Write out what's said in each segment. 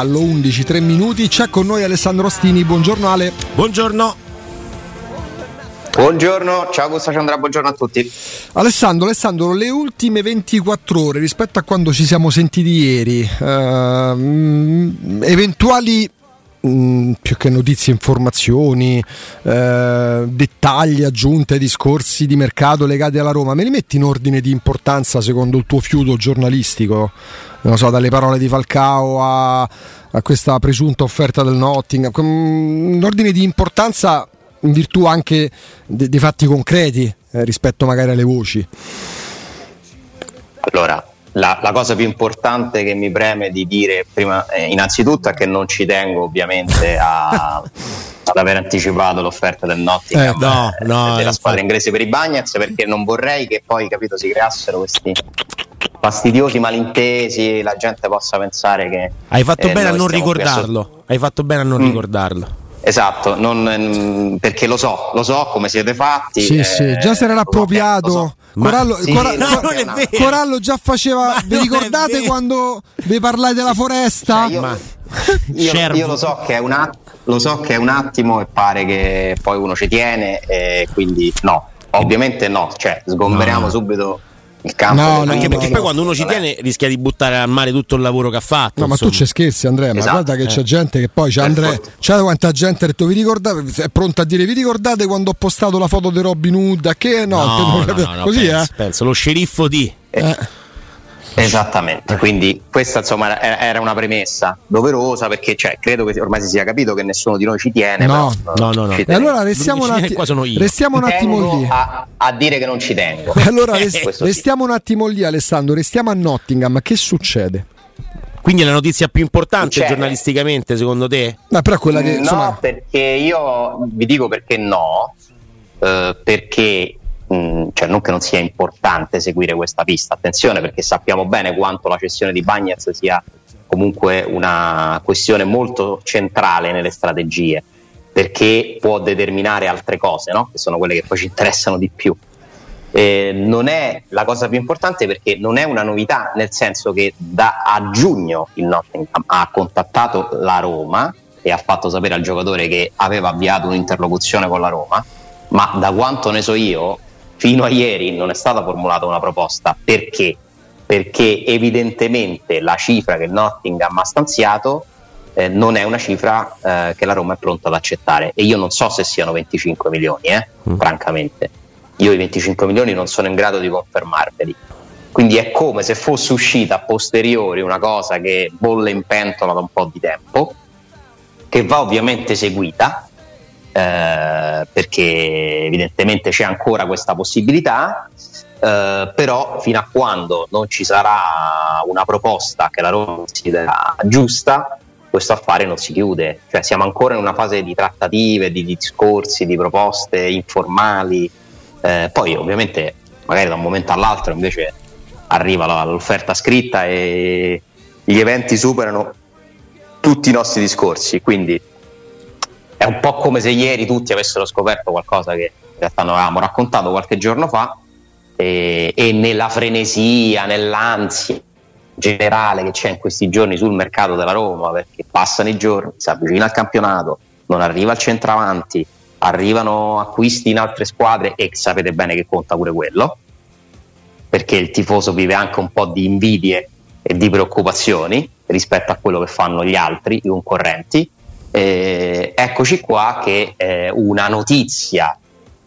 Corallo, 11, 3 minuti. C'è con noi Alessandro Ostini. Buongiorno Ale. Buongiorno. Buongiorno, ciao Gusto Andrea, buongiorno a tutti. Alessandro, Alessandro, le ultime 24 ore rispetto a quando ci siamo sentiti ieri, uh, eventuali Mm, più che notizie, informazioni, eh, dettagli, aggiunte, discorsi di mercato legati alla Roma, me li metti in ordine di importanza secondo il tuo fiuto giornalistico? Non so, dalle parole di Falcao a, a questa presunta offerta del Nottingham, in ordine di importanza in virtù anche dei fatti concreti eh, rispetto magari alle voci. Allora, la, la, cosa più importante che mi preme di dire prima, eh, innanzitutto è che non ci tengo ovviamente a, ad aver anticipato l'offerta del Nottingham eh, no, eh, no, della squadra inglese per i Bagnets perché non vorrei che poi capito, si creassero questi fastidiosi malintesi la gente possa pensare che hai fatto eh, bene a non ricordarlo hai fatto bene a non mm. ricordarlo Esatto, non, mm, perché lo so, lo so come siete fatti. Sì, eh, sì, già se n'era appropriato. Corallo, sì, Cora- no, Corallo, già faceva. Ma vi ricordate quando vi parlate della foresta? Cioè, io, io, io, lo so che è un attimo. Lo so che è un attimo e pare che poi uno ci tiene, e quindi no, ovviamente no, cioè sgomberiamo no. subito il campo. No, no, anche perché no, poi quando uno ci tiene rischia di buttare al mare tutto il lavoro che ha fatto. No, insomma. ma tu ci scherzi, Andrea. Esatto. Ma guarda che eh. c'è gente che poi c'è Andrea. C'è quanta gente ha detto: Vi ricordate? È pronta a dire: Vi ricordate quando ho postato la foto di Robin Hood? Che no, no, no, no così penso, eh? Penso, lo sceriffo di. Eh. Esattamente, quindi questa insomma era una premessa doverosa perché cioè, credo che ormai si sia capito che nessuno di noi ci tiene. No, però, no, no. no. E allora restiamo un, atti- restiamo un attimo lì. A, a, dire che non ci tengo. allora rest- restiamo un attimo lì Alessandro, restiamo a Nottingham, che succede? Quindi è la notizia più importante Succede. giornalisticamente secondo te? No, però quella che, insomma... no perché io vi dico perché no, eh, perché mh, mm, cioè non che non sia importante seguire questa pista, attenzione perché sappiamo bene quanto la cessione di Bagnets sia comunque una questione molto centrale nelle strategie, perché può determinare altre cose, no? che sono quelle che poi ci interessano di più. Eh, non è la cosa più importante perché non è una novità, nel senso che da a giugno il Nottingham ha contattato la Roma e ha fatto sapere al giocatore che aveva avviato un'interlocuzione con la Roma, ma da quanto ne so io fino a ieri non è stata formulata una proposta. Perché? Perché evidentemente la cifra che il Nottingham ha stanziato eh, non è una cifra eh, che la Roma è pronta ad accettare. E io non so se siano 25 milioni, eh, mm. francamente. Io i 25 milioni non sono in grado di confermarveli. Quindi è come se fosse uscita a posteriori una cosa che bolle in pentola da un po' di tempo, che va ovviamente seguita, eh, perché evidentemente c'è ancora questa possibilità, eh, però fino a quando non ci sarà una proposta che la Roma considera giusta, questo affare non si chiude, cioè siamo ancora in una fase di trattative, di discorsi, di proposte informali, eh, poi ovviamente magari da un momento all'altro invece arriva l'offerta scritta e gli eventi superano tutti i nostri discorsi, quindi è un po' come se ieri tutti avessero scoperto qualcosa che in realtà noi avevamo raccontato qualche giorno fa e, e nella frenesia, nell'ansia generale che c'è in questi giorni sul mercato della Roma perché passano i giorni, si avvicina al campionato, non arriva il centravanti, arrivano acquisti in altre squadre e sapete bene che conta pure quello perché il tifoso vive anche un po' di invidie e di preoccupazioni rispetto a quello che fanno gli altri, i concorrenti eh, eccoci qua che eh, una notizia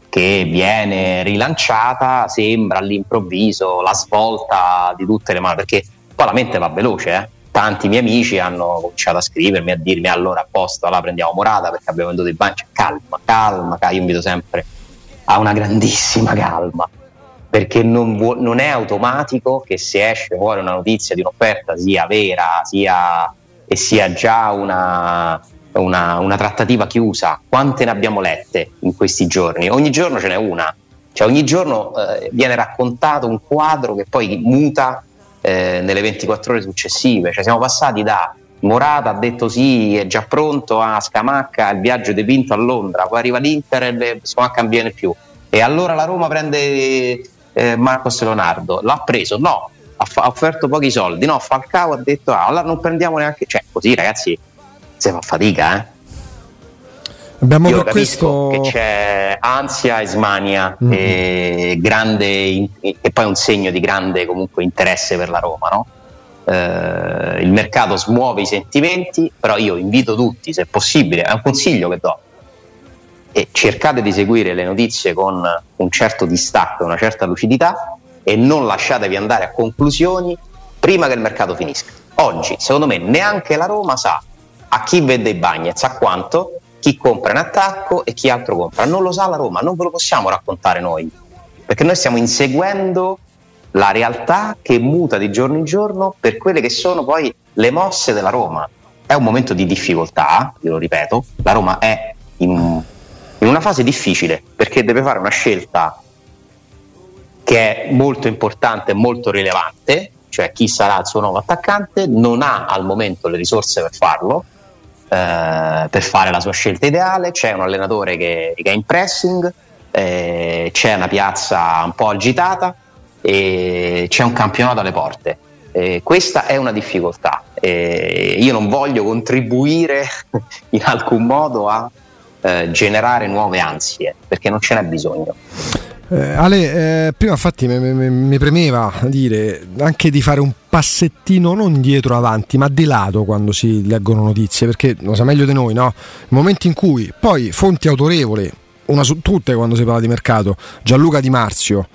che viene rilanciata sembra all'improvviso la svolta di tutte le mani, perché poi la mente va veloce, eh? tanti miei amici hanno cominciato a scrivermi, a dirmi allora a posto, allora prendiamo Morata perché abbiamo venduto il banco, calma, calma, io invito sempre a una grandissima calma, perché non, vu- non è automatico che se esce fuori una notizia di un'offerta sia vera sia, e sia già una, una, una, trattativa chiusa, quante ne abbiamo lette in questi giorni? Ogni giorno ce n'è una, cioè ogni giorno eh, viene raccontato un quadro che poi muta eh, nelle 24 ore successive, cioè siamo passati da Morata ha detto sì, è già pronto a Scamacca, il viaggio dipinto a Londra, poi arriva l'Inter e Scamacca non viene più. E allora la Roma prende eh, Marcos Leonardo, l'ha preso? No, ha, ha offerto pochi soldi, no, Falcao ha detto ah, allora non prendiamo neanche, cioè così ragazzi si fa fatica, eh. Abbiamo Io questo che c'è ansia e smania Mhm. e, grande, e poi un segno di grande comunque interesse per la Roma, no? Eh, il mercato smuove i sentimenti, però io invito tutti, se possibile, è un consiglio che do, e cercate di seguire le notizie con un certo distacco una certa lucidità e non lasciatevi andare a conclusioni prima che il mercato finisca. Oggi, secondo me, neanche la Roma sa a chi vende i Bagnets, a quanto, chi compra in attacco e chi altro compra. Non lo sa la Roma, non ve lo possiamo raccontare noi, perché noi stiamo inseguendo la realtà che muta di giorno in giorno per quelle che sono poi le mosse della Roma. È un momento di difficoltà, io lo ripeto, la Roma è in, in una fase difficile perché deve fare una scelta che è molto importante molto rilevante, cioè chi sarà il suo nuovo attaccante, non ha al momento le risorse per farlo, eh, per fare la sua scelta ideale, c'è un allenatore che, che è in pressing, eh, c'è una piazza un po' agitata e c'è un campionato alle porte. Eh, questa è una difficoltà. Io non voglio contribuire in alcun modo a eh, generare nuove ansie perché non ce n'è bisogno. Eh, Ale, eh, prima infatti mi, mi- mi premeva dire anche di fare un passettino non dietro avanti, ma di lato quando si leggono notizie, perché lo sa meglio di noi, no? Il momento in cui poi fonti autorevoli, una su tutte quando si parla di mercato, Gianluca Di Marzio,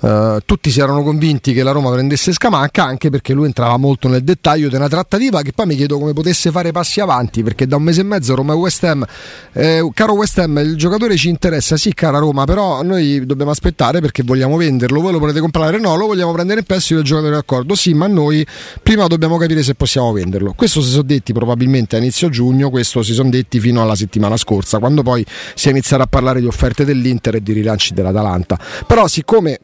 eh, tutti si erano convinti che la Roma prendesse Scamacca anche perché lui entrava molto nel dettaglio di una trattativa che poi mi chiedo come potesse fare passi avanti perché da un mese e mezzo Roma e West Ham eh, caro West Ham il giocatore ci interessa sì cara Roma però noi dobbiamo aspettare perché vogliamo venderlo. Voi lo volete comprare? No lo vogliamo prendere in prestito il giocatore d'accordo. Sì ma noi prima dobbiamo capire se possiamo venderlo. Questo si sono detti probabilmente a inizio giugno questo si sono detti fino alla settimana scorsa quando poi si è iniziato a parlare di offerte dell'Inter e di rilanci dell'Atalanta. Però siccome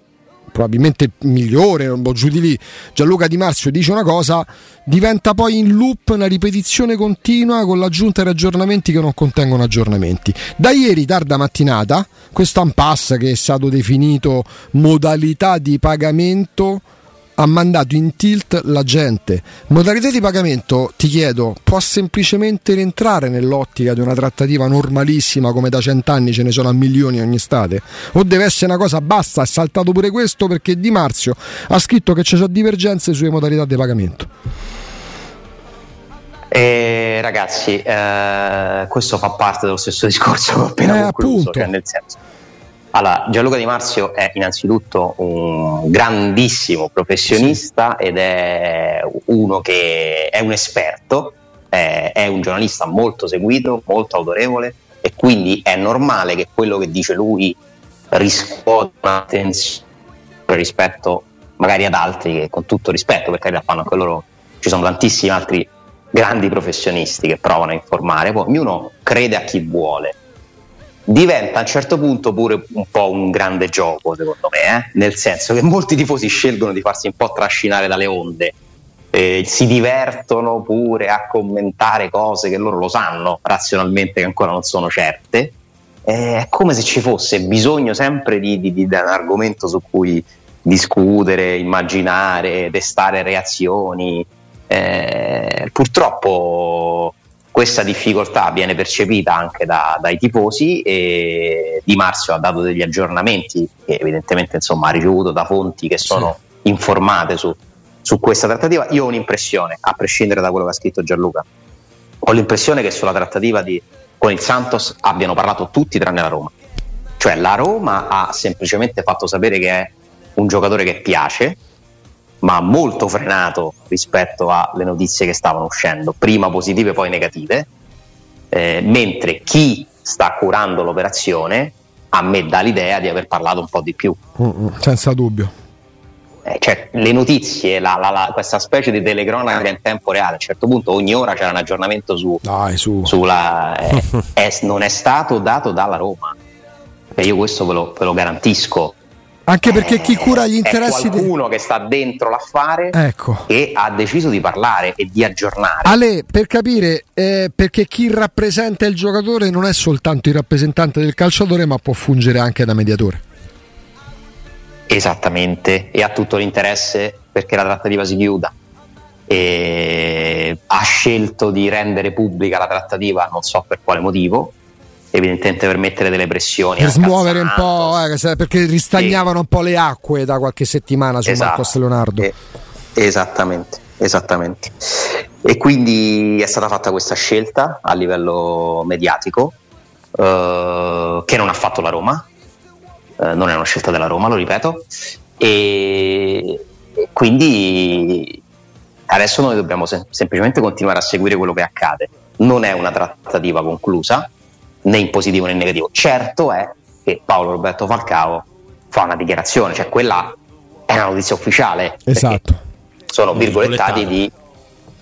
probabilmente il migliore, non boh, giù di lì, Gianluca Di Marzio dice una cosa, diventa poi in loop una ripetizione continua con l'aggiunta di aggiornamenti che non contengono aggiornamenti. Da ieri, tarda mattinata, questo impasse che è stato definito modalità di pagamento ha mandato in tilt la gente. Modalità di pagamento, ti chiedo, può semplicemente rientrare nell'ottica di una trattativa normalissima come da cent'anni ce ne sono a milioni ogni estate? O deve essere una cosa basta, è saltato pure questo perché Di Marzio ha scritto che ci sono divergenze sulle modalità di pagamento. E ragazzi, eh, questo fa parte dello stesso discorso che ho appena Eh, concluso, appunto. cioè nel senso. Allora, Gianluca Di Marzio è innanzitutto un grandissimo professionista ed è uno che è un esperto, è, è un giornalista molto seguito, molto autorevole e quindi è normale che quello che dice lui riscuote un'attenzione rispetto magari ad altri che con tutto rispetto, perché la fanno anche loro, ci sono tantissimi altri grandi professionisti che provano a informare, poi ognuno crede a chi vuole. Diventa a un certo punto pure un po' un grande gioco, secondo me, eh? nel senso che molti tifosi scelgono di farsi un po' trascinare dalle onde, eh, si divertono pure a commentare cose che loro lo sanno razionalmente che ancora non sono certe. Eh, È come se ci fosse bisogno sempre di, di- di- un argomento su cui discutere, immaginare, testare reazioni. Eh, purtroppo questa difficoltà viene percepita anche da- dai tifosi e Di Marzio ha dato degli aggiornamenti che evidentemente insomma, ha ricevuto da fonti che sono informate su, su questa trattativa. Io ho un'impressione, a prescindere da quello che ha scritto Gianluca, ho l'impressione che sulla trattativa di- con il Santos abbiano parlato tutti tranne la Roma. Cioè la Roma ha semplicemente fatto sapere che è un giocatore che piace, ma molto frenato rispetto alle notizie che stavano uscendo, prima positive poi negative, eh, mentre chi sta curando l'operazione a me dà l'idea di aver parlato un po' di più. Mm, Senza dubbio. Eh, cioè, le notizie, la- la- la- questa specie di telecronaca in tempo reale, a un certo punto ogni ora c'era un aggiornamento su, Dai, su. sulla, eh, è- non è stato dato dalla Roma. E io questo ve lo, ve lo garantisco. Anche perché chi cura gli È interessi di... qualcuno che sta dentro l'affare Ecco. e ha deciso di parlare e di aggiornare. Ale, per capire, eh, perché chi rappresenta il giocatore non è soltanto il rappresentante del calciatore, ma può fungere anche da mediatore. Esattamente, e ha tutto l'interesse perché la trattativa si chiuda e ha scelto di rendere pubblica la trattativa, non so per quale motivo, evidentemente per mettere delle pressioni. Per smuovere un po', eh, perché ristagnavano e... un po' le acque da qualche settimana su esatto. Marcos Leonardo. E... esattamente, esattamente. E quindi è stata fatta questa scelta a livello mediatico eh, che non ha fatto la Roma, eh, non è una scelta della Roma, lo ripeto, e quindi adesso noi dobbiamo sem- semplicemente continuare a seguire quello che accade. Non è una trattativa conclusa, né in positivo né in negativo. Certo è che Paolo Roberto Falcao fa una dichiarazione, cioè quella è una notizia ufficiale. Esatto. Sono virgolettati di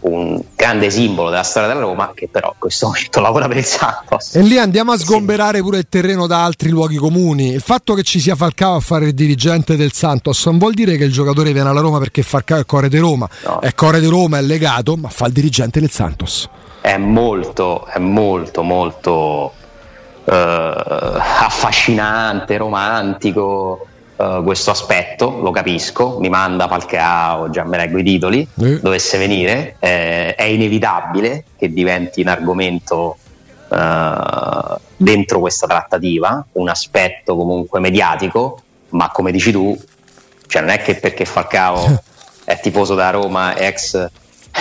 un grande simbolo della storia della Roma che però in questo momento lavora per il Santos. E lì andiamo a sgomberare pure il terreno da altri luoghi comuni. Il fatto che ci sia Falcao a fare il dirigente del Santos non vuol dire che il giocatore viene alla Roma perché Falcao è Core di Roma. No. È Core di Roma, è legato, ma fa il dirigente del Santos. È molto, è molto, molto affascinante, romantico uh, questo aspetto, lo capisco, mi manda Falcao, già me leggo i titoli, eh. dovesse venire, eh, è inevitabile che diventi un argomento uh, dentro questa trattativa, un aspetto comunque mediatico, ma come dici tu, cioè non è che perché Falcao è tifoso da Roma, ex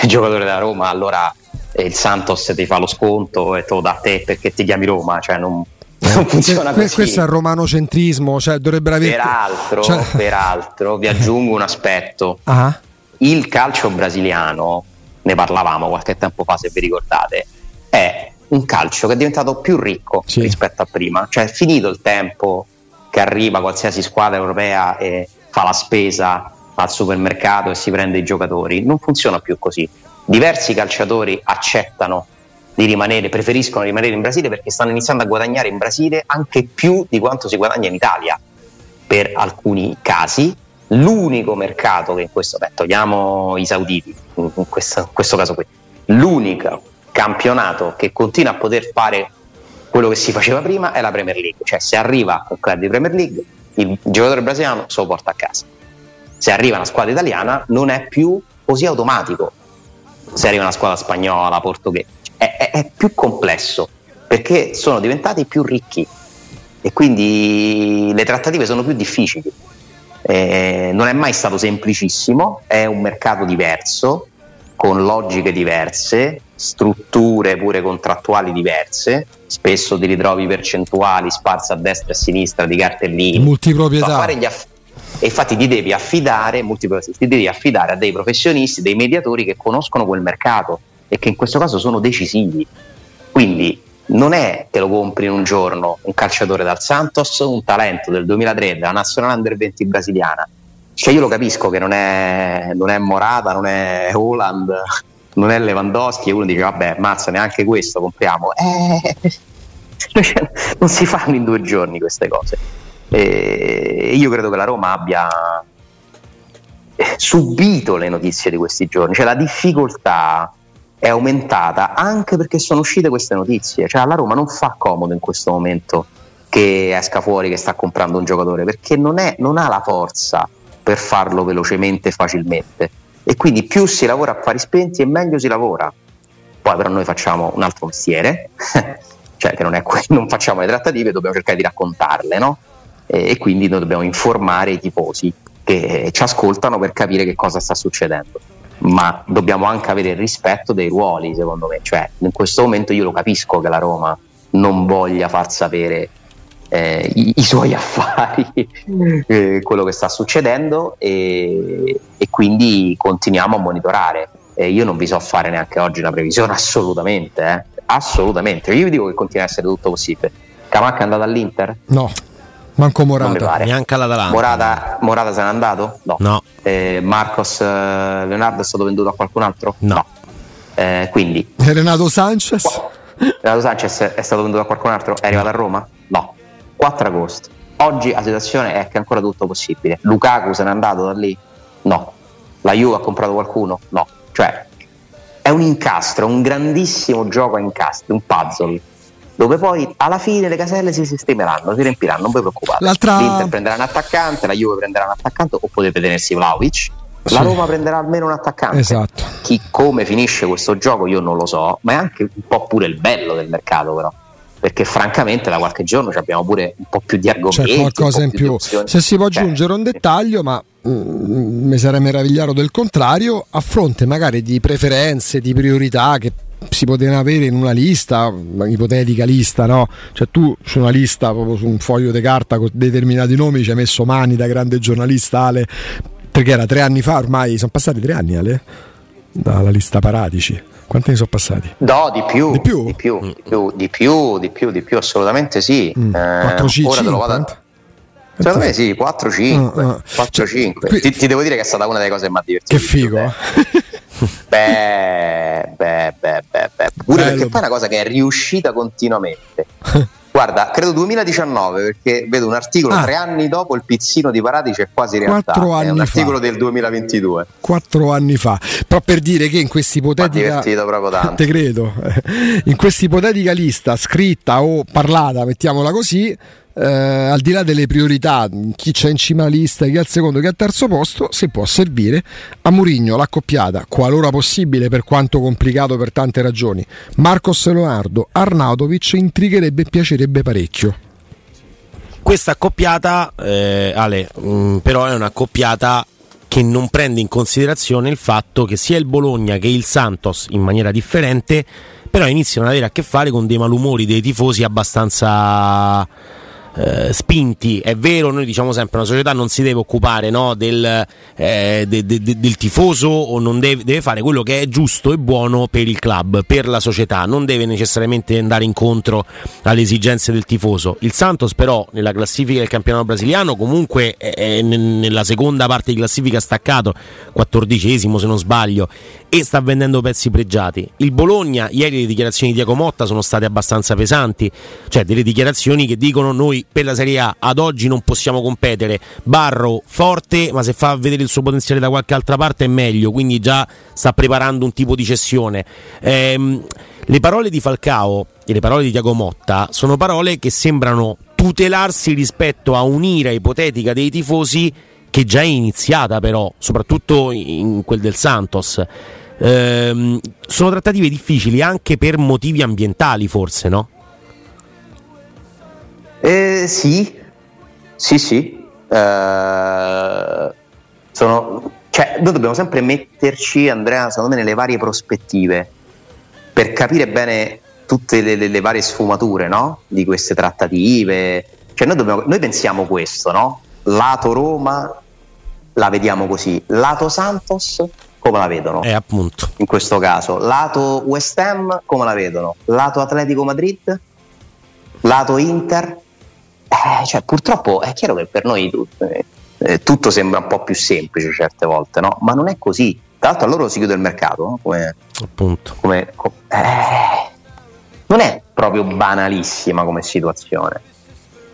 giocatore da Roma, allora il Santos ti fa lo sconto e te lo dà a te perché ti chiami Roma, cioè non, non funziona così. Questo è il romanocentrismo, cioè dovrebbero avere... Peraltro, cioè... peraltro vi aggiungo un aspetto. Uh-huh. Il calcio brasiliano, ne parlavamo qualche tempo fa se vi ricordate, è un calcio che è diventato più ricco sì. rispetto a prima. Cioè è finito il tempo che arriva qualsiasi squadra europea e fa la spesa al supermercato e si prende i giocatori. Non funziona più così. Diversi calciatori accettano di rimanere, preferiscono rimanere in Brasile perché stanno iniziando a guadagnare in Brasile anche più di quanto si guadagna in Italia per alcuni casi. L'unico mercato che in questo, beh, togliamo i sauditi, in questo, in questo caso qui, l'unico campionato che continua a poter fare quello che si faceva prima è la Premier League, cioè se arriva un club di Premier League il giocatore brasiliano se lo porta a casa, se arriva una squadra italiana non è più così automatico, se arriva una squadra spagnola, portoghese, è, è, è più complesso perché sono diventati più ricchi e quindi le trattative sono più difficili. Eh, non è mai stato semplicissimo, è un mercato diverso, con logiche diverse, strutture pure contrattuali diverse, spesso ti ritrovi percentuali sparse a destra e a sinistra di cartellini. Multiproprietà. Aff- e infatti ti devi affidare, ti devi affidare a dei professionisti, dei mediatori che conoscono quel mercato e che in questo caso sono decisivi. Quindi non è che lo compri in un giorno un calciatore dal Santos, un talento del 2003 della Nazionale Under 20 brasiliana. Cioè io lo capisco che non è, non è Morata, non è Holland, non è Lewandowski e uno dice vabbè mazza neanche questo compriamo. Eh, non si fanno in due giorni queste cose. E io credo che la Roma abbia subito le notizie di questi giorni, cioè la difficoltà è aumentata anche perché sono uscite queste notizie. Cioè alla Roma non fa comodo in questo momento che esca fuori che sta comprando un giocatore perché non, è, non ha la forza per farlo velocemente e facilmente. E quindi più si lavora a fari spenti e meglio si lavora. Poi però noi facciamo un altro mestiere, cioè che non, è, non facciamo le trattative, dobbiamo cercare di raccontarle, no? E, e quindi noi dobbiamo informare i tifosi che ci ascoltano per capire che cosa sta succedendo ma dobbiamo anche avere il rispetto dei ruoli, secondo me. Cioè, in questo momento io lo capisco che la Roma non voglia far sapere eh, i, i, suoi affari, eh, quello che sta succedendo e, e quindi continuiamo a monitorare. Eh, io non vi so fare neanche oggi una previsione, assolutamente, eh. assolutamente. Io vi dico che continua a essere tutto possibile. Camacca è andato all'Inter? No. Manco Morata. Neanche all'Atalanta. Morata, Morata se n'è andato? No. no. Eh, Marcos eh, Leonardo è stato venduto a qualcun altro? No. no. Eh, quindi. Renato Sanchez? Renato Sanchez è stato venduto a qualcun altro? È arrivato a Roma? No. 4 agosto. Oggi la situazione è che è ancora tutto possibile. Lukaku se n'è andato da lì? No. La Juve ha comprato qualcuno? No. Cioè, è un incastro, un grandissimo gioco a incastri, un puzzle dove poi alla fine le caselle si sistemeranno, si riempiranno, non vi preoccupate. L'altra... L'Inter prenderà un attaccante, la Juve prenderà un attaccante o potete tenersi Vlaovic La sì. Roma prenderà almeno un attaccante. Esatto. Chi come finisce questo gioco io non lo so, ma è anche un po' pure il bello del mercato però perché francamente da qualche giorno abbiamo pure un po' più di argomenti. C'è qualcosa in più. Se si può aggiungere un dettaglio, ma mm, mi sarei meravigliato del contrario, a fronte magari di preferenze, di priorità che si potevano avere in una lista, ipotetica lista, no? Cioè tu su una lista, proprio su un foglio di carta con determinati nomi, ci hai messo mani da grande giornalista Ale, perché era tre anni fa ormai, sono passati tre anni Ale, dalla lista Paratici. Quanti ne sono passati? No, di più. Di più? Di più, di più, di più, di più, di più assolutamente sì. Mm. Eh, 4 C, ora 5, te lo vado a... Secondo me sì, 4-5. Uh, uh. 4-5. Cioè, ti, ti, devo dire che è stata una delle cose ha divertito. Che figo. Eh. beh, beh, beh, beh, beh. Pure Bello. perché poi è una cosa che è riuscita continuamente. Guarda, credo 2019 perché vedo un articolo ah. tre anni dopo il pizzino di Paradice è quasi realtà. Quattro anni è un articolo fa. del 2022. Quattro anni fa. Però per dire che in questa ipotetica. Te credo. In questa ipotetica lista scritta o parlata, mettiamola così eh, al di là delle priorità, chi c'è in cima alla lista, chi al secondo, chi al terzo posto, si può servire a Murigno l'accoppiata, qualora possibile, per quanto complicato per tante ragioni. Marcos Leonardo, Arnautovic intrigherebbe e piacerebbe parecchio. Questa accoppiata, eh, Ale, mh, mm, però è un'accoppiata che non prende in considerazione il fatto che sia il Bologna che il Santos, in maniera differente, però iniziano ad avere a che fare con dei malumori dei tifosi abbastanza eh, spinti. È vero, noi diciamo sempre una società non si deve occupare no, del, eh, de, de, de, del, tifoso o non deve, deve, fare quello che è giusto e buono per il club, per la società, non deve necessariamente andare incontro alle esigenze del tifoso. Il Santos però nella classifica del campionato brasiliano comunque è, nella seconda parte di classifica staccato, quattordicesimo se non sbaglio, e sta vendendo pezzi pregiati. Il Bologna, ieri le dichiarazioni di Diaco Motta sono state abbastanza pesanti, cioè delle dichiarazioni che dicono noi per la Serie A ad oggi non possiamo competere. Barro forte, ma se fa vedere il suo potenziale da qualche altra parte è meglio, quindi già sta preparando un tipo di cessione. Ehm, le parole di Falcao e le parole di Diaco Motta sono parole che sembrano tutelarsi rispetto a un'ira ipotetica dei tifosi che già è iniziata però, soprattutto in quel del Santos ehm, sono trattative difficili anche per motivi ambientali, forse, no? Eh, sì, sì, sì. Eh, sono, cioè, noi dobbiamo sempre metterci, Andrea, secondo me, nelle varie prospettive per capire bene tutte le, le, le varie sfumature no? di queste trattative. Cioè, noi, dobbiamo, noi pensiamo questo, no? Lato Roma la vediamo così, lato Santos come la vedono? Eh, appunto. In questo caso, lato West Ham, come la vedono? Lato Atletico Madrid? Lato Inter? Eh, cioè, purtroppo è chiaro che per noi tutto, eh, tutto, sembra un po' più semplice certe volte, no? Ma non è così. Tra l'altro a loro si chiude il mercato, no? come, appunto. Come, com- eh, non è proprio banalissima come situazione.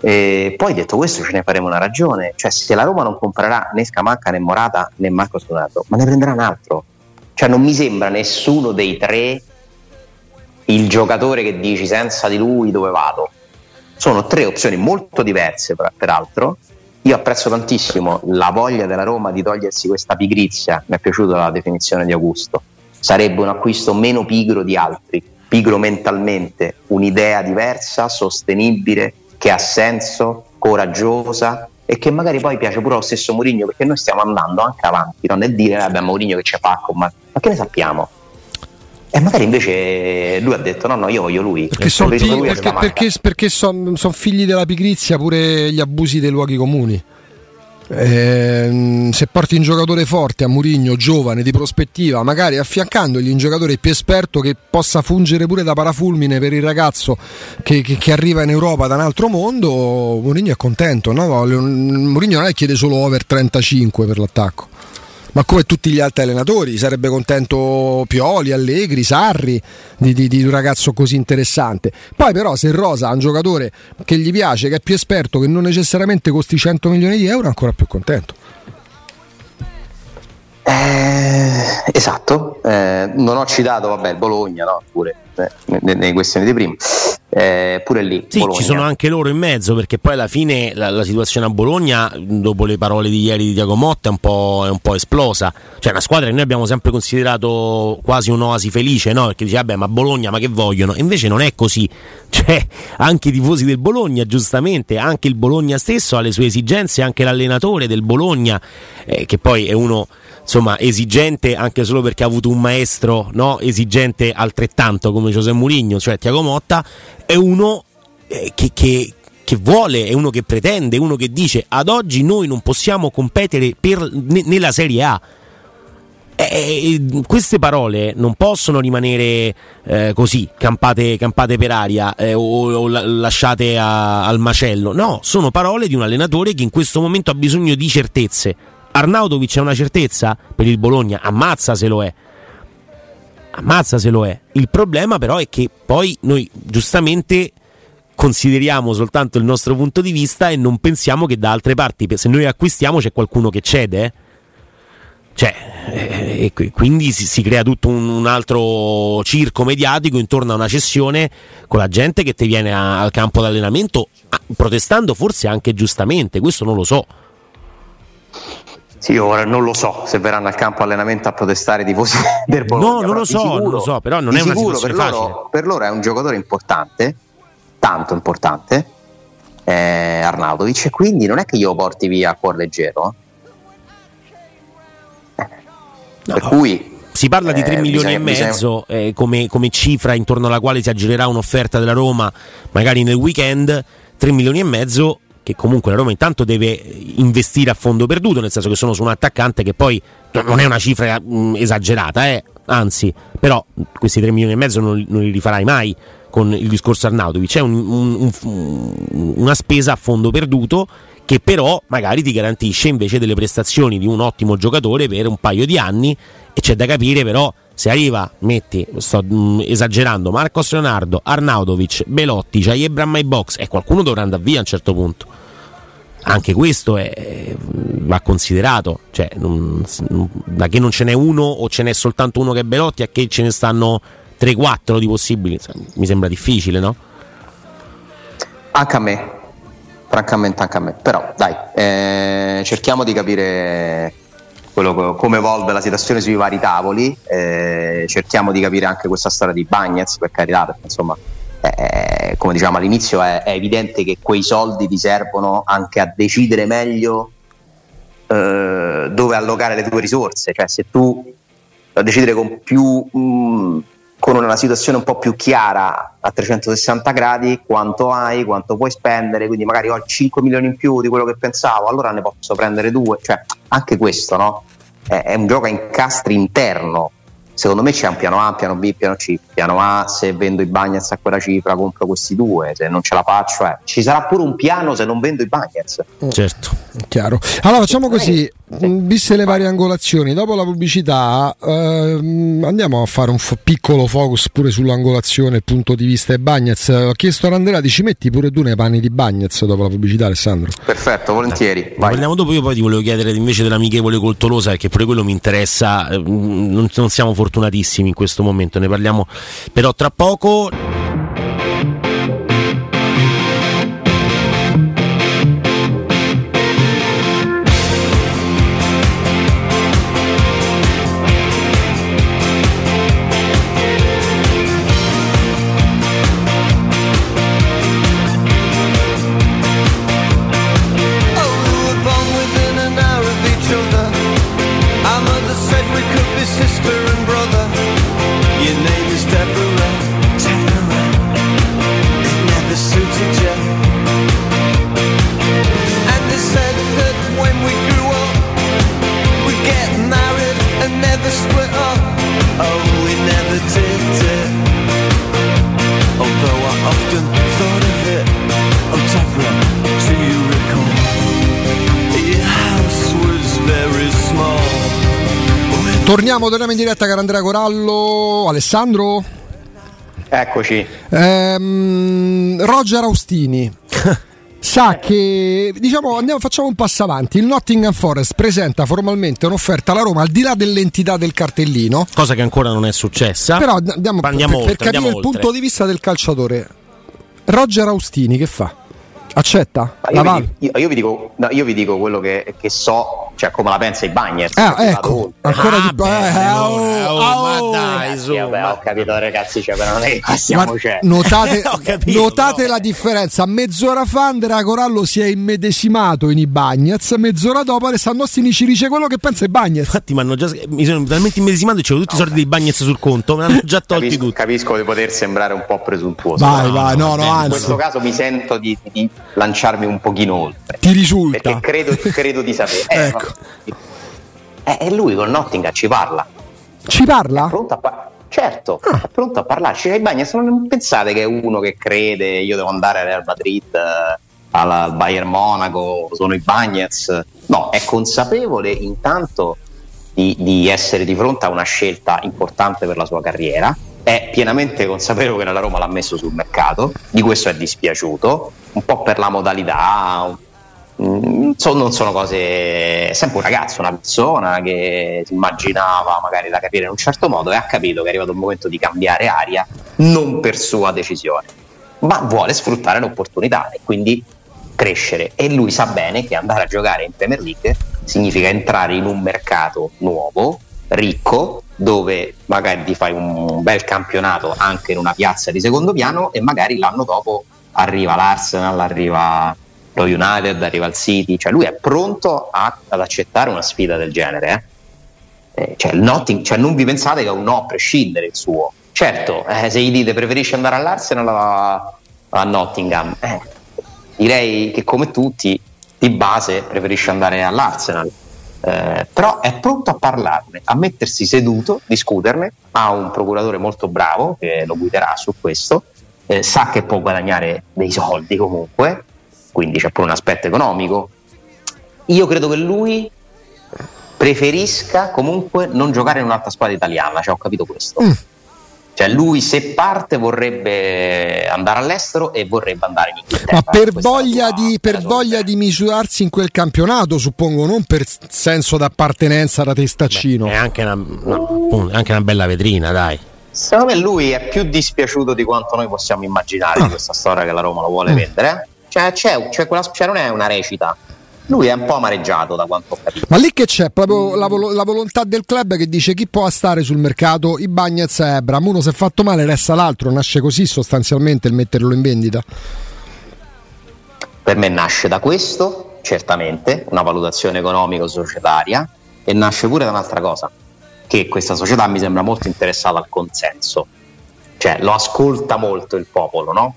E poi detto questo ce ne faremo una ragione, cioè se la Roma non comprerà né Scamacca né Morata né Marco Stonato, ma ne prenderà un altro. Cioè non mi sembra nessuno dei tre il giocatore che dici senza di lui dove vado. Sono tre opzioni molto diverse peraltro. Io apprezzo tantissimo la voglia della Roma di togliersi questa pigrizia, mi è piaciuta la definizione di Augusto. Sarebbe un acquisto meno pigro di altri, pigro mentalmente, un'idea diversa, sostenibile, che ha senso, coraggiosa e che magari poi piace pure allo stesso Mourinho perché noi stiamo andando anche avanti no? nel dire vabbè Mourinho che c'è fa ma che ne sappiamo? E magari invece lui ha detto: No, no, io voglio lui. Perché sono perché, perché, perché son, son figli della pigrizia pure gli abusi dei luoghi comuni. Eh, se porti un giocatore forte a Murigno, giovane, di prospettiva, magari affiancandogli un giocatore più esperto che possa fungere pure da parafulmine per il ragazzo che, che, che arriva in Europa da un altro mondo, Murigno è contento. No? Murigno non è che chiede solo over 35 per l'attacco ma come tutti gli altri allenatori, sarebbe contento Pioli, Allegri, Sarri di, di, di, un ragazzo così interessante. Poi però se Rosa ha un giocatore che gli piace, che è più esperto, che non necessariamente costi 100 milioni di euro, è ancora più contento. Eh, esatto, eh, non ho citato vabbè, Bologna, no? pure eh, nelle questioni di prima. Eh, pure lì. Sì, Bologna. ci sono anche loro in mezzo perché poi alla fine la, la, situazione a Bologna, dopo le parole di ieri di Diago Motta, è un, po', è un po' esplosa. Cioè, una squadra che noi abbiamo sempre considerato quasi un'oasi felice, no? Perché dice, vabbè, ma Bologna, ma che vogliono? Invece non è così. Cioè, anche i tifosi del Bologna, giustamente, anche il Bologna stesso ha le sue esigenze, anche l'allenatore del Bologna, eh, che poi è uno insomma esigente anche solo perché ha avuto un maestro no? esigente altrettanto come Giuseppe Mourinho, cioè Tiago Motta, è uno eh, che, che, che, vuole, è uno che pretende, è uno che dice ad oggi noi non possiamo competere per, n- nella Serie A. E queste parole non possono rimanere eh, così, campate, campate, per aria eh, o, o, lasciate a, al macello. No, sono parole di un allenatore che in questo momento ha bisogno di certezze Arnautovic è una certezza per il Bologna, ammazza se lo è. Ammazza se lo è. Il problema però è che poi noi giustamente consideriamo soltanto il nostro punto di vista e non pensiamo che da altre parti, se noi acquistiamo c'è qualcuno che cede. Eh? Cioè, eh, e quindi si, si, crea tutto un, un, altro circo mediatico intorno a una cessione con la gente che ti viene a, al campo d'allenamento protestando forse anche giustamente, questo non lo so. Sì, ora non lo so se verranno al campo allenamento a protestare i tifosi del Bologna. No, non lo so, sicuro, non lo so, però non è una situazione per facile. Loro, per loro è un giocatore importante, tanto importante, eh, Arnautovic, e quindi non è che io lo porti via a cuor leggero. No, per cui si parla di 3 eh, milioni bisogna, e mezzo eh, come, come, cifra intorno alla quale si aggirerà un'offerta della Roma, magari nel weekend. 3 milioni e mezzo che comunque la Roma intanto deve investire a fondo perduto, nel senso che sono su un attaccante che poi non è una cifra mh, esagerata, eh? anzi, però questi 3 milioni e mezzo non, non li rifarai mai con il discorso Arnautovic, c'è un, un, un, una spesa a fondo perduto che però magari ti garantisce invece delle prestazioni di un ottimo giocatore per un paio di anni e c'è da capire però se arriva, metti, sto mh, esagerando, Marcos Leonardo, Arnautovic, Belotti, c'hai Ebram my box e qualcuno dovrà andare via a un certo punto. Anche questo è, va considerato, cioè, non, da che non ce n'è uno o ce n'è soltanto uno che è Belotti a che ce ne stanno 3-4 di possibili, mi sembra difficile, no? Anche a me, francamente anche a me, però dai, eh, cerchiamo di capire quello, come evolve la situazione sui vari tavoli, eh, cerchiamo di capire anche questa storia di Bagnets, per carità, perché insomma eh, come diciamo all'inizio, è, è, evidente che quei soldi ti servono anche a decidere meglio eh, dove allocare le tue risorse. Cioè, se tu a decidere con più mh, con una situazione un po' più chiara a 360 gradi quanto hai, quanto puoi spendere, quindi magari ho 5 milioni in più di quello che pensavo, allora ne posso prendere due, cioè anche questo no? è, è un gioco a incastri interno secondo me c'è un piano A, piano B, piano C. Piano A, se vendo i Bagnets a quella cifra, compro questi due, se non ce la faccio, eh. ci sarà pure un piano se non vendo i Bagnets. Certo, chiaro. Allora facciamo così, viste le varie angolazioni, dopo la pubblicità ehm, andiamo a fare un f- piccolo focus pure sull'angolazione, il punto di vista di Bagnets. Ho chiesto a Randera di ci metti pure tu nei panni di Bagnets dopo la pubblicità, Alessandro. Perfetto, volentieri. Vai. Parliamo dopo, io poi ti volevo chiedere invece dell'amichevole col Tolosa, perché pure quello mi interessa, non, non siamo fortunati fortunatissimi in questo momento, ne parliamo però tra poco. Torniamo, torniamo in diretta con Andrea Corallo. Alessandro? Eccoci. Ehm, Roger Austini. sa che diciamo andiamo, facciamo un passo avanti il Nottingham Forest presenta formalmente un'offerta alla Roma al di là dell'entità del cartellino cosa che ancora non è successa però andiamo, andiamo per, oltre, per capire andiamo il punto di vista del calciatore Roger Austini che fa? Accetta? Io vi, dico, io, io, vi dico, no, io vi dico quello che, che so, cioè come la pensa i Bagnets. Ah, ecco, ancora Ah, di più. Eh, allora, oh, oh, ma oh. dai, su, vabbè, ma- ho capito ragazzi, cioè, però non è che passiamo, Ma cioè. notate, capito, notate però. la differenza. Mezz'ora fa Andrea Corallo si è immedesimato in Ibagnez, mezz'ora dopo Alessandro Ostini ci dice quello che pensa Ibagnez. Infatti, mi hanno già, mi sono talmente immedesimato. C'avevo tutti i soldi dei Bagnets sul conto, me l'hanno già tolti Capisco, tutti. capisco di poter sembrare un po' presuntuoso. Vai, vai, no, no, bene, In anzi, questo caso mi sento di, di lanciarmi un pochino oltre. ti risulta. Perché credo, credo di sapere. Eh, Ecco. ma- eh, e lui con Nottingham ci parla. Ci parla? Pronto a pa- certo, Ah. è pronto a parlarci. Ai Bagnets non pensate che è uno che crede io devo andare al Real Madrid, eh, al Bayern Monaco, sono i Bagnets. No, è consapevole intanto di, di essere di fronte a una scelta importante per la sua carriera. È pienamente consapevole che la Roma l'ha messo sul mercato, di questo è dispiaciuto, un po' per la modalità, Mm, non sono cose. È sempre un ragazzo, una persona che si immaginava magari la capire in un certo modo e ha capito che è arrivato il momento di cambiare aria, non per sua decisione, ma vuole sfruttare l'opportunità e quindi crescere. E lui sa bene che andare a giocare in Premier League significa entrare in un mercato nuovo, ricco, dove magari ti fai un bel campionato anche in una piazza di secondo piano e magari l'anno dopo arriva l'Arsenal, arriva lo United, arriva il City, cioè lui è pronto a- ad accettare una sfida del genere. eh. Eh, cioè, Notting- cioè, non vi pensate che è un no a prescindere il suo. Certo, eh, se gli dite preferisci andare all'Arsenal a, a Nottingham, eh, direi che come tutti di base preferisce andare all'Arsenal. Eh, però è pronto a parlarne, a mettersi seduto, discuterne, ha un procuratore molto bravo che lo guiderà su questo, eh, sa che può guadagnare dei soldi comunque, quindi c'è pure un aspetto economico. Io credo che lui preferisca comunque non giocare in un'altra squadra italiana, cioè ho capito questo. Mm. Cioè lui se parte vorrebbe andare all'estero e vorrebbe andare in Inghilterra. Ma per voglia, di, per voglia di misurarsi in quel campionato, suppongo, non per senso d'appartenenza da testaccino. È anche una, è anche una bella vetrina, dai. Secondo me lui è più dispiaciuto di quanto noi possiamo immaginare Ah. di questa storia che la Roma lo vuole Mm. vendere. eh. Cioè, c'è, c'è quella, cioè non è una recita. Lui è un po' amareggiato da quanto ho capito. Ma lì che c'è proprio la, volo- la volontà del club che dice chi può stare sul mercato, i Bagnets e Ebram. Uno si è fatto male, resta l'altro. Nasce così sostanzialmente il metterlo in vendita. Per me nasce da questo, certamente, una valutazione economico-societaria, e nasce pure da un'altra cosa, che questa società mi sembra molto interessata al consenso. Cioè, lo ascolta molto il popolo, no?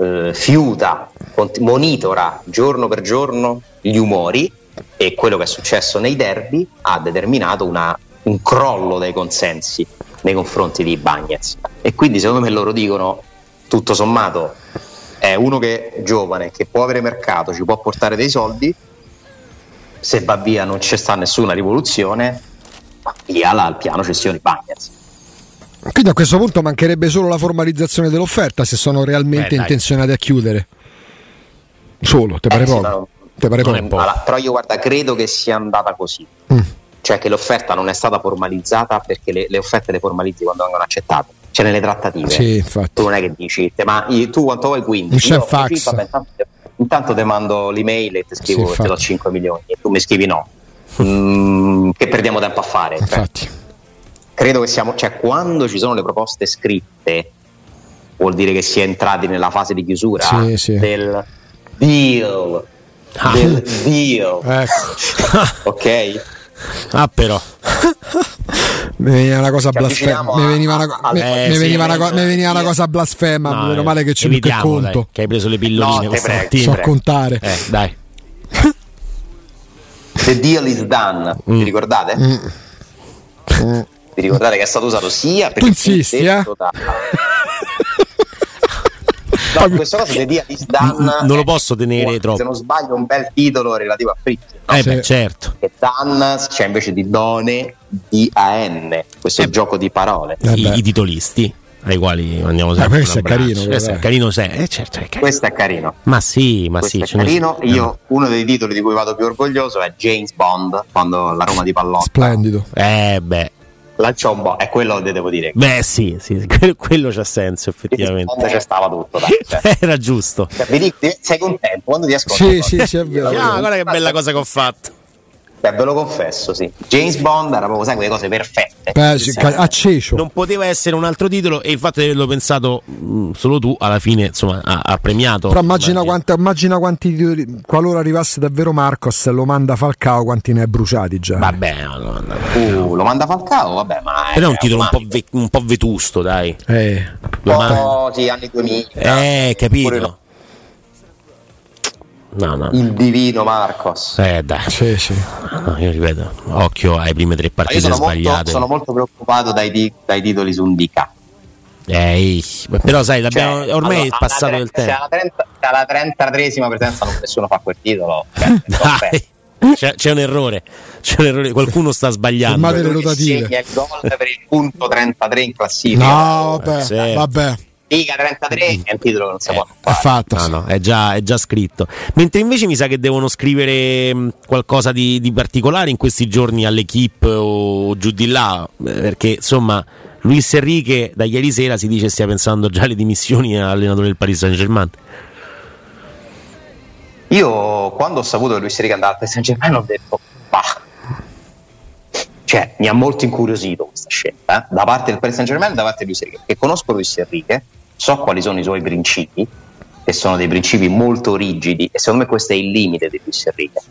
Eh, fiuta, monitora giorno per giorno gli umori e quello che è successo nei derby ha determinato una- un crollo dei consensi nei confronti di Bagnets. E quindi secondo me loro dicono, tutto sommato, è uno che è giovane, che può avere mercato, ci può portare dei soldi, se va via non c'è sta nessuna rivoluzione, va via là al piano cessioni Bagnets. Quindi a questo punto mancherebbe solo la formalizzazione dell'offerta se sono realmente Beh, intenzionati a chiudere. Solo, te pare Eh, poco? Te pare poco? Allora, però io guarda, credo che sia andata così. Mm. Cioè che l'offerta non è stata formalizzata perché le, le offerte le formalizzi quando vengono accettate. C'è nelle trattative. Sì, infatti. Tu non è che dici, "Te- ma tu quanto vuoi 15? Non c'è fax. vabbè, intanto, intanto ti mando l'email e ti scrivo Sì, che ti do infatti. 5 milioni e tu mi scrivi no. Mm, che perdiamo tempo a fare. Cioè, Infatti. Credo che siamo, cioè quando ci sono le proposte scritte vuol dire che si è entrati nella fase di chiusura Sì, sì. del deal. Ah. Del deal. Ecco. ok? Ah, però. Mi veniva una cosa blasfema. Mi veniva una, a- mi- eh, mi sì, veniva una co- mi veniva una sì. cosa blasfema. No, meno male che ci metto il evitiamo, dai, conto. che hai preso le pilloline No, questa prego. mattina. So prego. contare. Eh, dai. The deal is done. Mm. Vi ricordate? Vi ricordate che è stato usato sia per Tu il insisti, eh? da- No, in questo caso The deal is done. Non lo è- posso tenere se troppo. non sbaglio, un bel titolo relativo a Fritz. no? Eh, beh, certo. Che Dan c'è invece di Done D-A-N, questo Eh. gioco di parole. Eh I, beh. i titolisti ai quali mandiamo sempre questo un è carino. Questo è carino, se- eh, certo, è carino. Questo è carino. Ma sì, ma Questo sì. è carino. sono- Io, uno dei titoli di cui vado più orgoglioso è James Bond, quando la Roma di Pallotta Splendido. Eh, beh. Lanciò un po', è quello che devo dire. Beh, sì, sì, quello c'ha senso, effettivamente. C'è stava tutto, dai. Cioè. Era giusto. Cioè, sei contento quando ti ascolti? Sì, sì, sì, è vero. Ah, guarda che bella cosa che ho fatto. Beh, ve lo confesso, sì. James Bond era proprio, sai, quelle cose perfette. Beh, sì, acceso. Non poteva essere un altro titolo e il fatto di averlo pensato mh, mm, solo tu, alla fine, insomma, ha, ha premiato. Però immagina, quanta, immagina, quanti titoli, qualora arrivasse davvero Marcos, lo manda Falcao, quanti ne hai bruciati già. Vabbè, lo manda, uh, lo manda Falcao, vabbè, ma... Però è un titolo un po', ve- un po', vetusto, dai. Eh. Un po', sì, anni 2000. Eh, capito. No, no. Il divino Marcos. Eh dai. Sì, sì. No, io ripeto, occhio alle prime tre partite sono sbagliate. Molto, sono molto preoccupato dai, di, dai titoli su un DK. Ehi, però sai, cioè, ormai allora, è passato del tempo. Se alla, 30, alla 33esima presenza non nessuno fa quel titolo, cioè, c'è, c'è, un errore, c'è un errore, qualcuno sta sbagliando. Fermate le rotative. Segna il gol per il punto 33 in classifica. No, vabbè, sì. vabbè. Liga 33 è un titolo che non si può fare. fatto. No, no, è già, è già, scritto. Mentre invece mi sa che devono scrivere qualcosa di, di particolare in questi giorni all'equipe o giù di là, perché insomma Luis Enrique da ieri sera si dice stia pensando già alle dimissioni allenatore del Paris Saint Germain. Io quando ho saputo che Luis Enrique andava al Paris Saint Germain ho detto, bah, cioè mi ha molto incuriosito questa scelta eh? da parte del Paris Saint Germain e da parte di Luis Enrique, che conosco Luis Enrique so quali sono i suoi principi, che sono dei principi molto rigidi, e secondo me questo è il limite di Luis Enrique.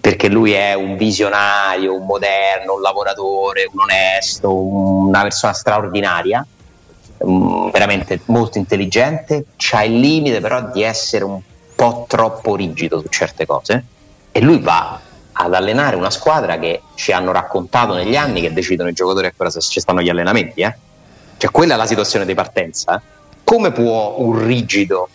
Perché lui è un visionario, un moderno, un lavoratore, un onesto, una persona straordinaria, mm, veramente molto intelligente, c'ha il limite però di essere un po' troppo rigido su certe cose e lui va ad allenare una squadra che ci hanno raccontato negli anni che decidono i giocatori a cosa ci stanno gli allenamenti, eh? Cioè quella è la situazione di partenza, come può un rigido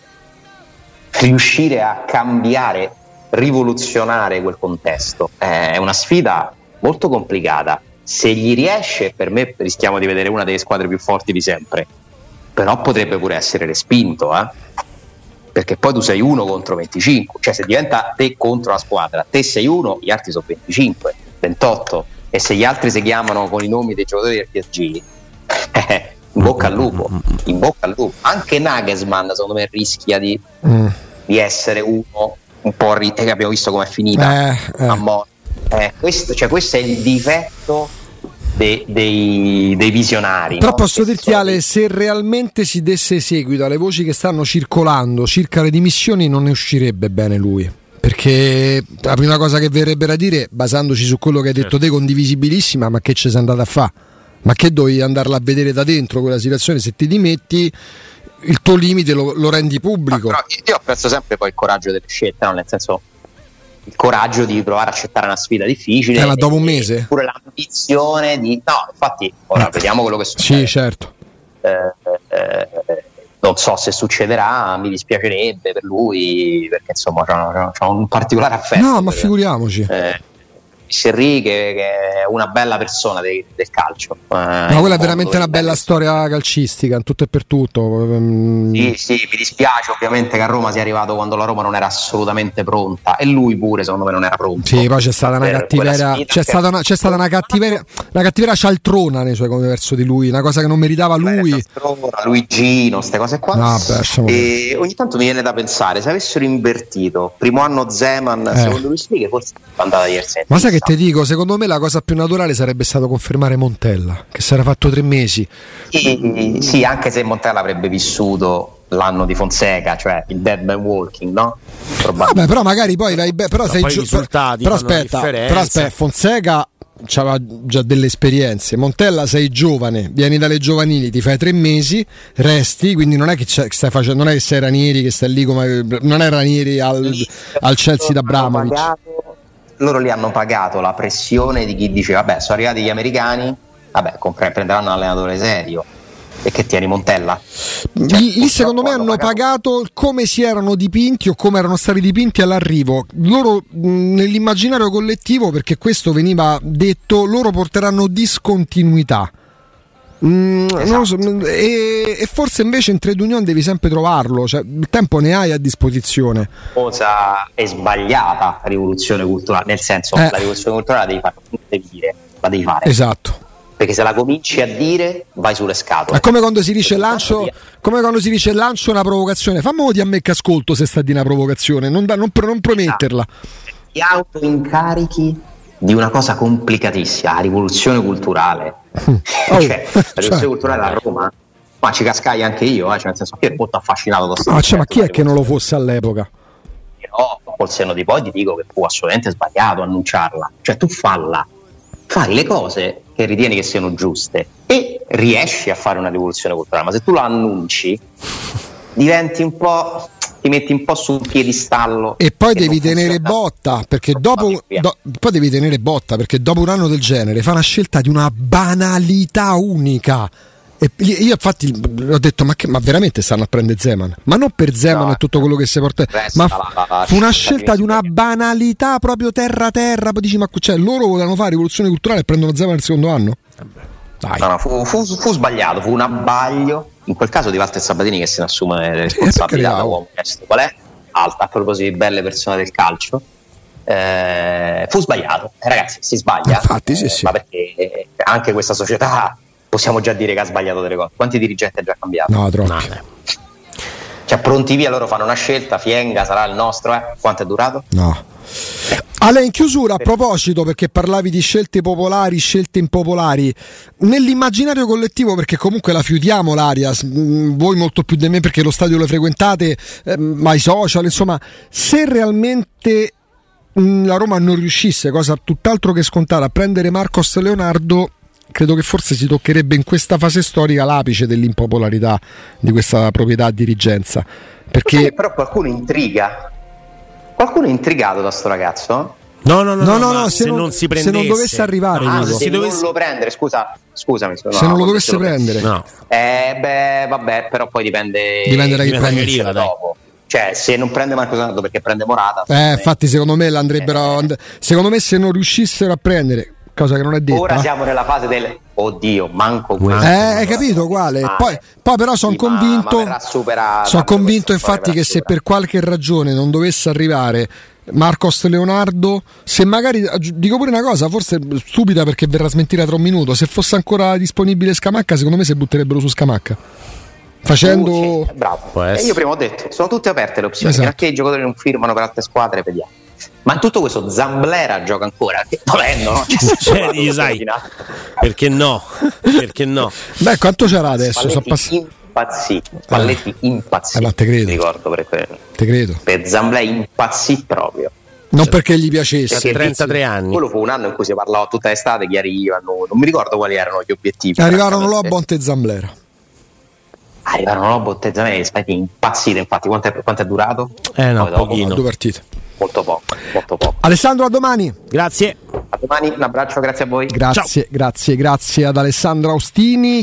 riuscire a cambiare, rivoluzionare quel contesto? È una sfida molto complicata. Se gli riesce, per me rischiamo di vedere una delle squadre più forti di sempre, però potrebbe pure essere respinto, eh? perché poi tu sei uno contro 25, cioè se diventa te contro la squadra, te sei uno, gli altri sono 25, 28, e se gli altri si chiamano con i nomi dei giocatori del PSG, eh, in bocca al lupo, in bocca al lupo. Anche Nagelsmann secondo me rischia di, mm. di essere uno un po' ri- eh, abbiamo visto com'è finita eh, eh. a mo- eh, questo, cioè, questo è il difetto dei, dei, dei visionari. Però no? posso dirti Ale, se realmente si desse seguito alle voci che stanno circolando circa le dimissioni non ne uscirebbe bene lui. Perché la prima cosa che verrebbe da dire, basandoci su quello che hai detto certo. te, condivisibilissima, ma che ci sei andata a fare? Ma che dovevi andarla a vedere da dentro quella situazione? Se ti dimetti il tuo limite lo, lo rendi pubblico. No, io apprezzo sempre poi il coraggio delle scelte no? nel senso il coraggio di provare a accettare una sfida difficile eh, ma dopo un mese. pure l'ambizione di no infatti ora vediamo quello che succede. Sì certo. Eh, eh, non so se succederà, mi dispiacerebbe per lui perché insomma c'ha, un particolare affetto. No, ma figuriamoci. Eh, Serri che, che, è una bella persona de, del calcio. Eh, Ma quella è veramente una bella storia calcistica, in tutto e per tutto. Mm. Sì, sì, mi dispiace ovviamente che a Roma sia arrivato quando la Roma non era assolutamente pronta e lui pure secondo me non era pronto. Sì, poi c'è stata una cattiveria, c'è, stata una, c'è stata una cattiveria, una cattiveria cialtrona nei suoi confronti verso di lui, una cosa che non meritava lui. Luigino, queste cose qua. No, beh, e ogni tanto mi viene da pensare, se avessero invertito, primo anno Zeman, eh. secondo lui sì, che forse è andata diversamente. Ma sai che ti dico, secondo me la cosa più naturale sarebbe stato confermare Montella, che si era fatto tre mesi. Sì, sì, anche se Montella avrebbe vissuto l'anno di Fonseca, cioè il dead man walking, no? Vabbè, però magari poi vai be- però, sei poi giu- però aspetta, però aspetta, Fonseca aveva già delle esperienze. Montella sei giovane, vieni dalle giovanili, ti fai tre mesi, resti, quindi non è che stai facendo, non è che sei Ranieri che stai lì come non è Ranieri al, al Chelsea da Bramovic loro lì hanno pagato la pressione di chi dice vabbè sono arrivati gli americani, vabbè prenderanno un allenatore serio e che tieni Montella. Cioè, lì secondo me hanno pagato... pagato... come si erano dipinti o come erano stati dipinti all'arrivo. Loro nell'immaginario collettivo, perché questo veniva detto, loro porteranno discontinuità. Mm, esatto. so, e, e, forse invece in trade union devi sempre trovarlo, cioè, il tempo ne hai a disposizione. Cosa è sbagliata la rivoluzione culturale, nel senso eh. la rivoluzione culturale la devi fare, devi dire, la devi fare. Esatto. perché se la cominci a dire vai sulle scatole. È come quando si dice lancio, come quando si dice lancio una provocazione. Fammi di a me che ascolto se sta di una provocazione, non, da, non, non prometterla. Ti autoincarichi di una cosa complicatissima, la rivoluzione culturale. Oh, cioè, la rivoluzione cioè. culturale a Roma ma ci cascai anche io, eh, cioè nel senso che ero molto affascinato da ah, cioè, ma chi è che non lo fosse all'epoca? No, col senno di poi ti dico che fu assolutamente sbagliato annunciarla, cioè tu falla, fai le cose che ritieni che siano giuste e riesci a fare una rivoluzione culturale, ma se tu la annunci diventi un po' ti metti un po' sul piedistallo e poi devi tenere botta perché dopo do, poi devi tenere botta perché dopo un anno del genere fa una scelta di una banalità unica. E io infatti ho detto ma, che, ma veramente stanno a prendere Zeman? Ma non per Zeman no, e tutto quello che si porta ma fu una scelta di una banalità proprio terra terra poi dici ma cioè, loro volevano fare rivoluzione culturale e prendono Zeman nel secondo anno? Dai. No, no, fu, fu, fu, sbagliato fu un abbaglio in quel caso di Walter Sabatini che se ne assume le responsabilità da uomo qual è? alta a proposito di belle persone del calcio eh, fu sbagliato eh, ragazzi si sbaglia Infatti, sì, sì. ma perché anche questa società possiamo già dire che ha sbagliato delle cose. Quanti dirigenti ha già cambiato? No, troppi. No. Cioè, pronti via, loro fanno una scelta, Fienga sarà il nostro, eh? Quanto è durato? No. Ale, in chiusura, a proposito, perché parlavi di scelte popolari, scelte impopolari, nell'immaginario collettivo, perché comunque la fiutiamo l'aria, mm, voi molto più di me perché lo stadio lo frequentate, eh, ma i social, insomma, se realmente mm, la Roma non riuscisse, cosa tutt'altro che scontata, a prendere Marcos Leonardo, credo che forse si toccherebbe in questa fase storica l'apice dell'impopolarità di questa proprietà dirigenza. Perché... Però qualcuno intriga. Qualcuno è intrigato da sto ragazzo? No, no, no, no, no, no se, se, non, non si prendesse, se non dovesse arrivare, ah, se dovesse... non lo prendere, scusa, scusami, se no, non lo dovesse prendere, no. Eh, beh, vabbè, però poi dipende, dipende da chi prende dopo. Cioè, se non prende Marco Santo perché prende Morata. Eh, infatti, secondo me l'andrebbero. Eh. Secondo me, se non riuscissero a prendere cosa che non è detta. Ora siamo nella fase del oddio, manco questo. Eh, hai capito quale? Poi, poi, però sono sì, convinto. Sono convinto infatti che se per qualche ragione non dovesse arrivare Marcos Leonardo, se magari dico pure una cosa, forse stupida perché verrà smentita tra un minuto. Se fosse ancora disponibile Scamacca, secondo me si butterebbero su Scamacca. Facendo. Uh, bravo. E io prima ho detto, sono tutte aperte le opzioni. Esatto. Perché i giocatori non firmano per altre squadre, vediamo. Ma in tutto questo Zamblera gioca ancora, che volendo, no? Cioè, cioè, sai, perché no? Perché no? Beh, quanto c'era adesso? Spalletti pass- impazzì, Spalletti eh. impazzì. Eh, ma te credo. ricordo per quello. Te credo. Per Zamblera impazzì proprio. Non perché gli piacesse. Perché 33 anni. Quello fu un anno in cui si parlava tutta l'estate chi arrivano, non mi ricordo quali erano gli obiettivi. Arrivarono Lobont e Zamblera. Arrivarono Lobont e Zamblera, stati impazziti, infatti quanto è, quanto è durato? Eh no, Poi pochino. Dopo, due partite molto poco, molto poco. Alessandro, a domani. Grazie. A domani, un abbraccio, grazie a voi. Grazie, Ciao. grazie, grazie ad Alessandro Austini.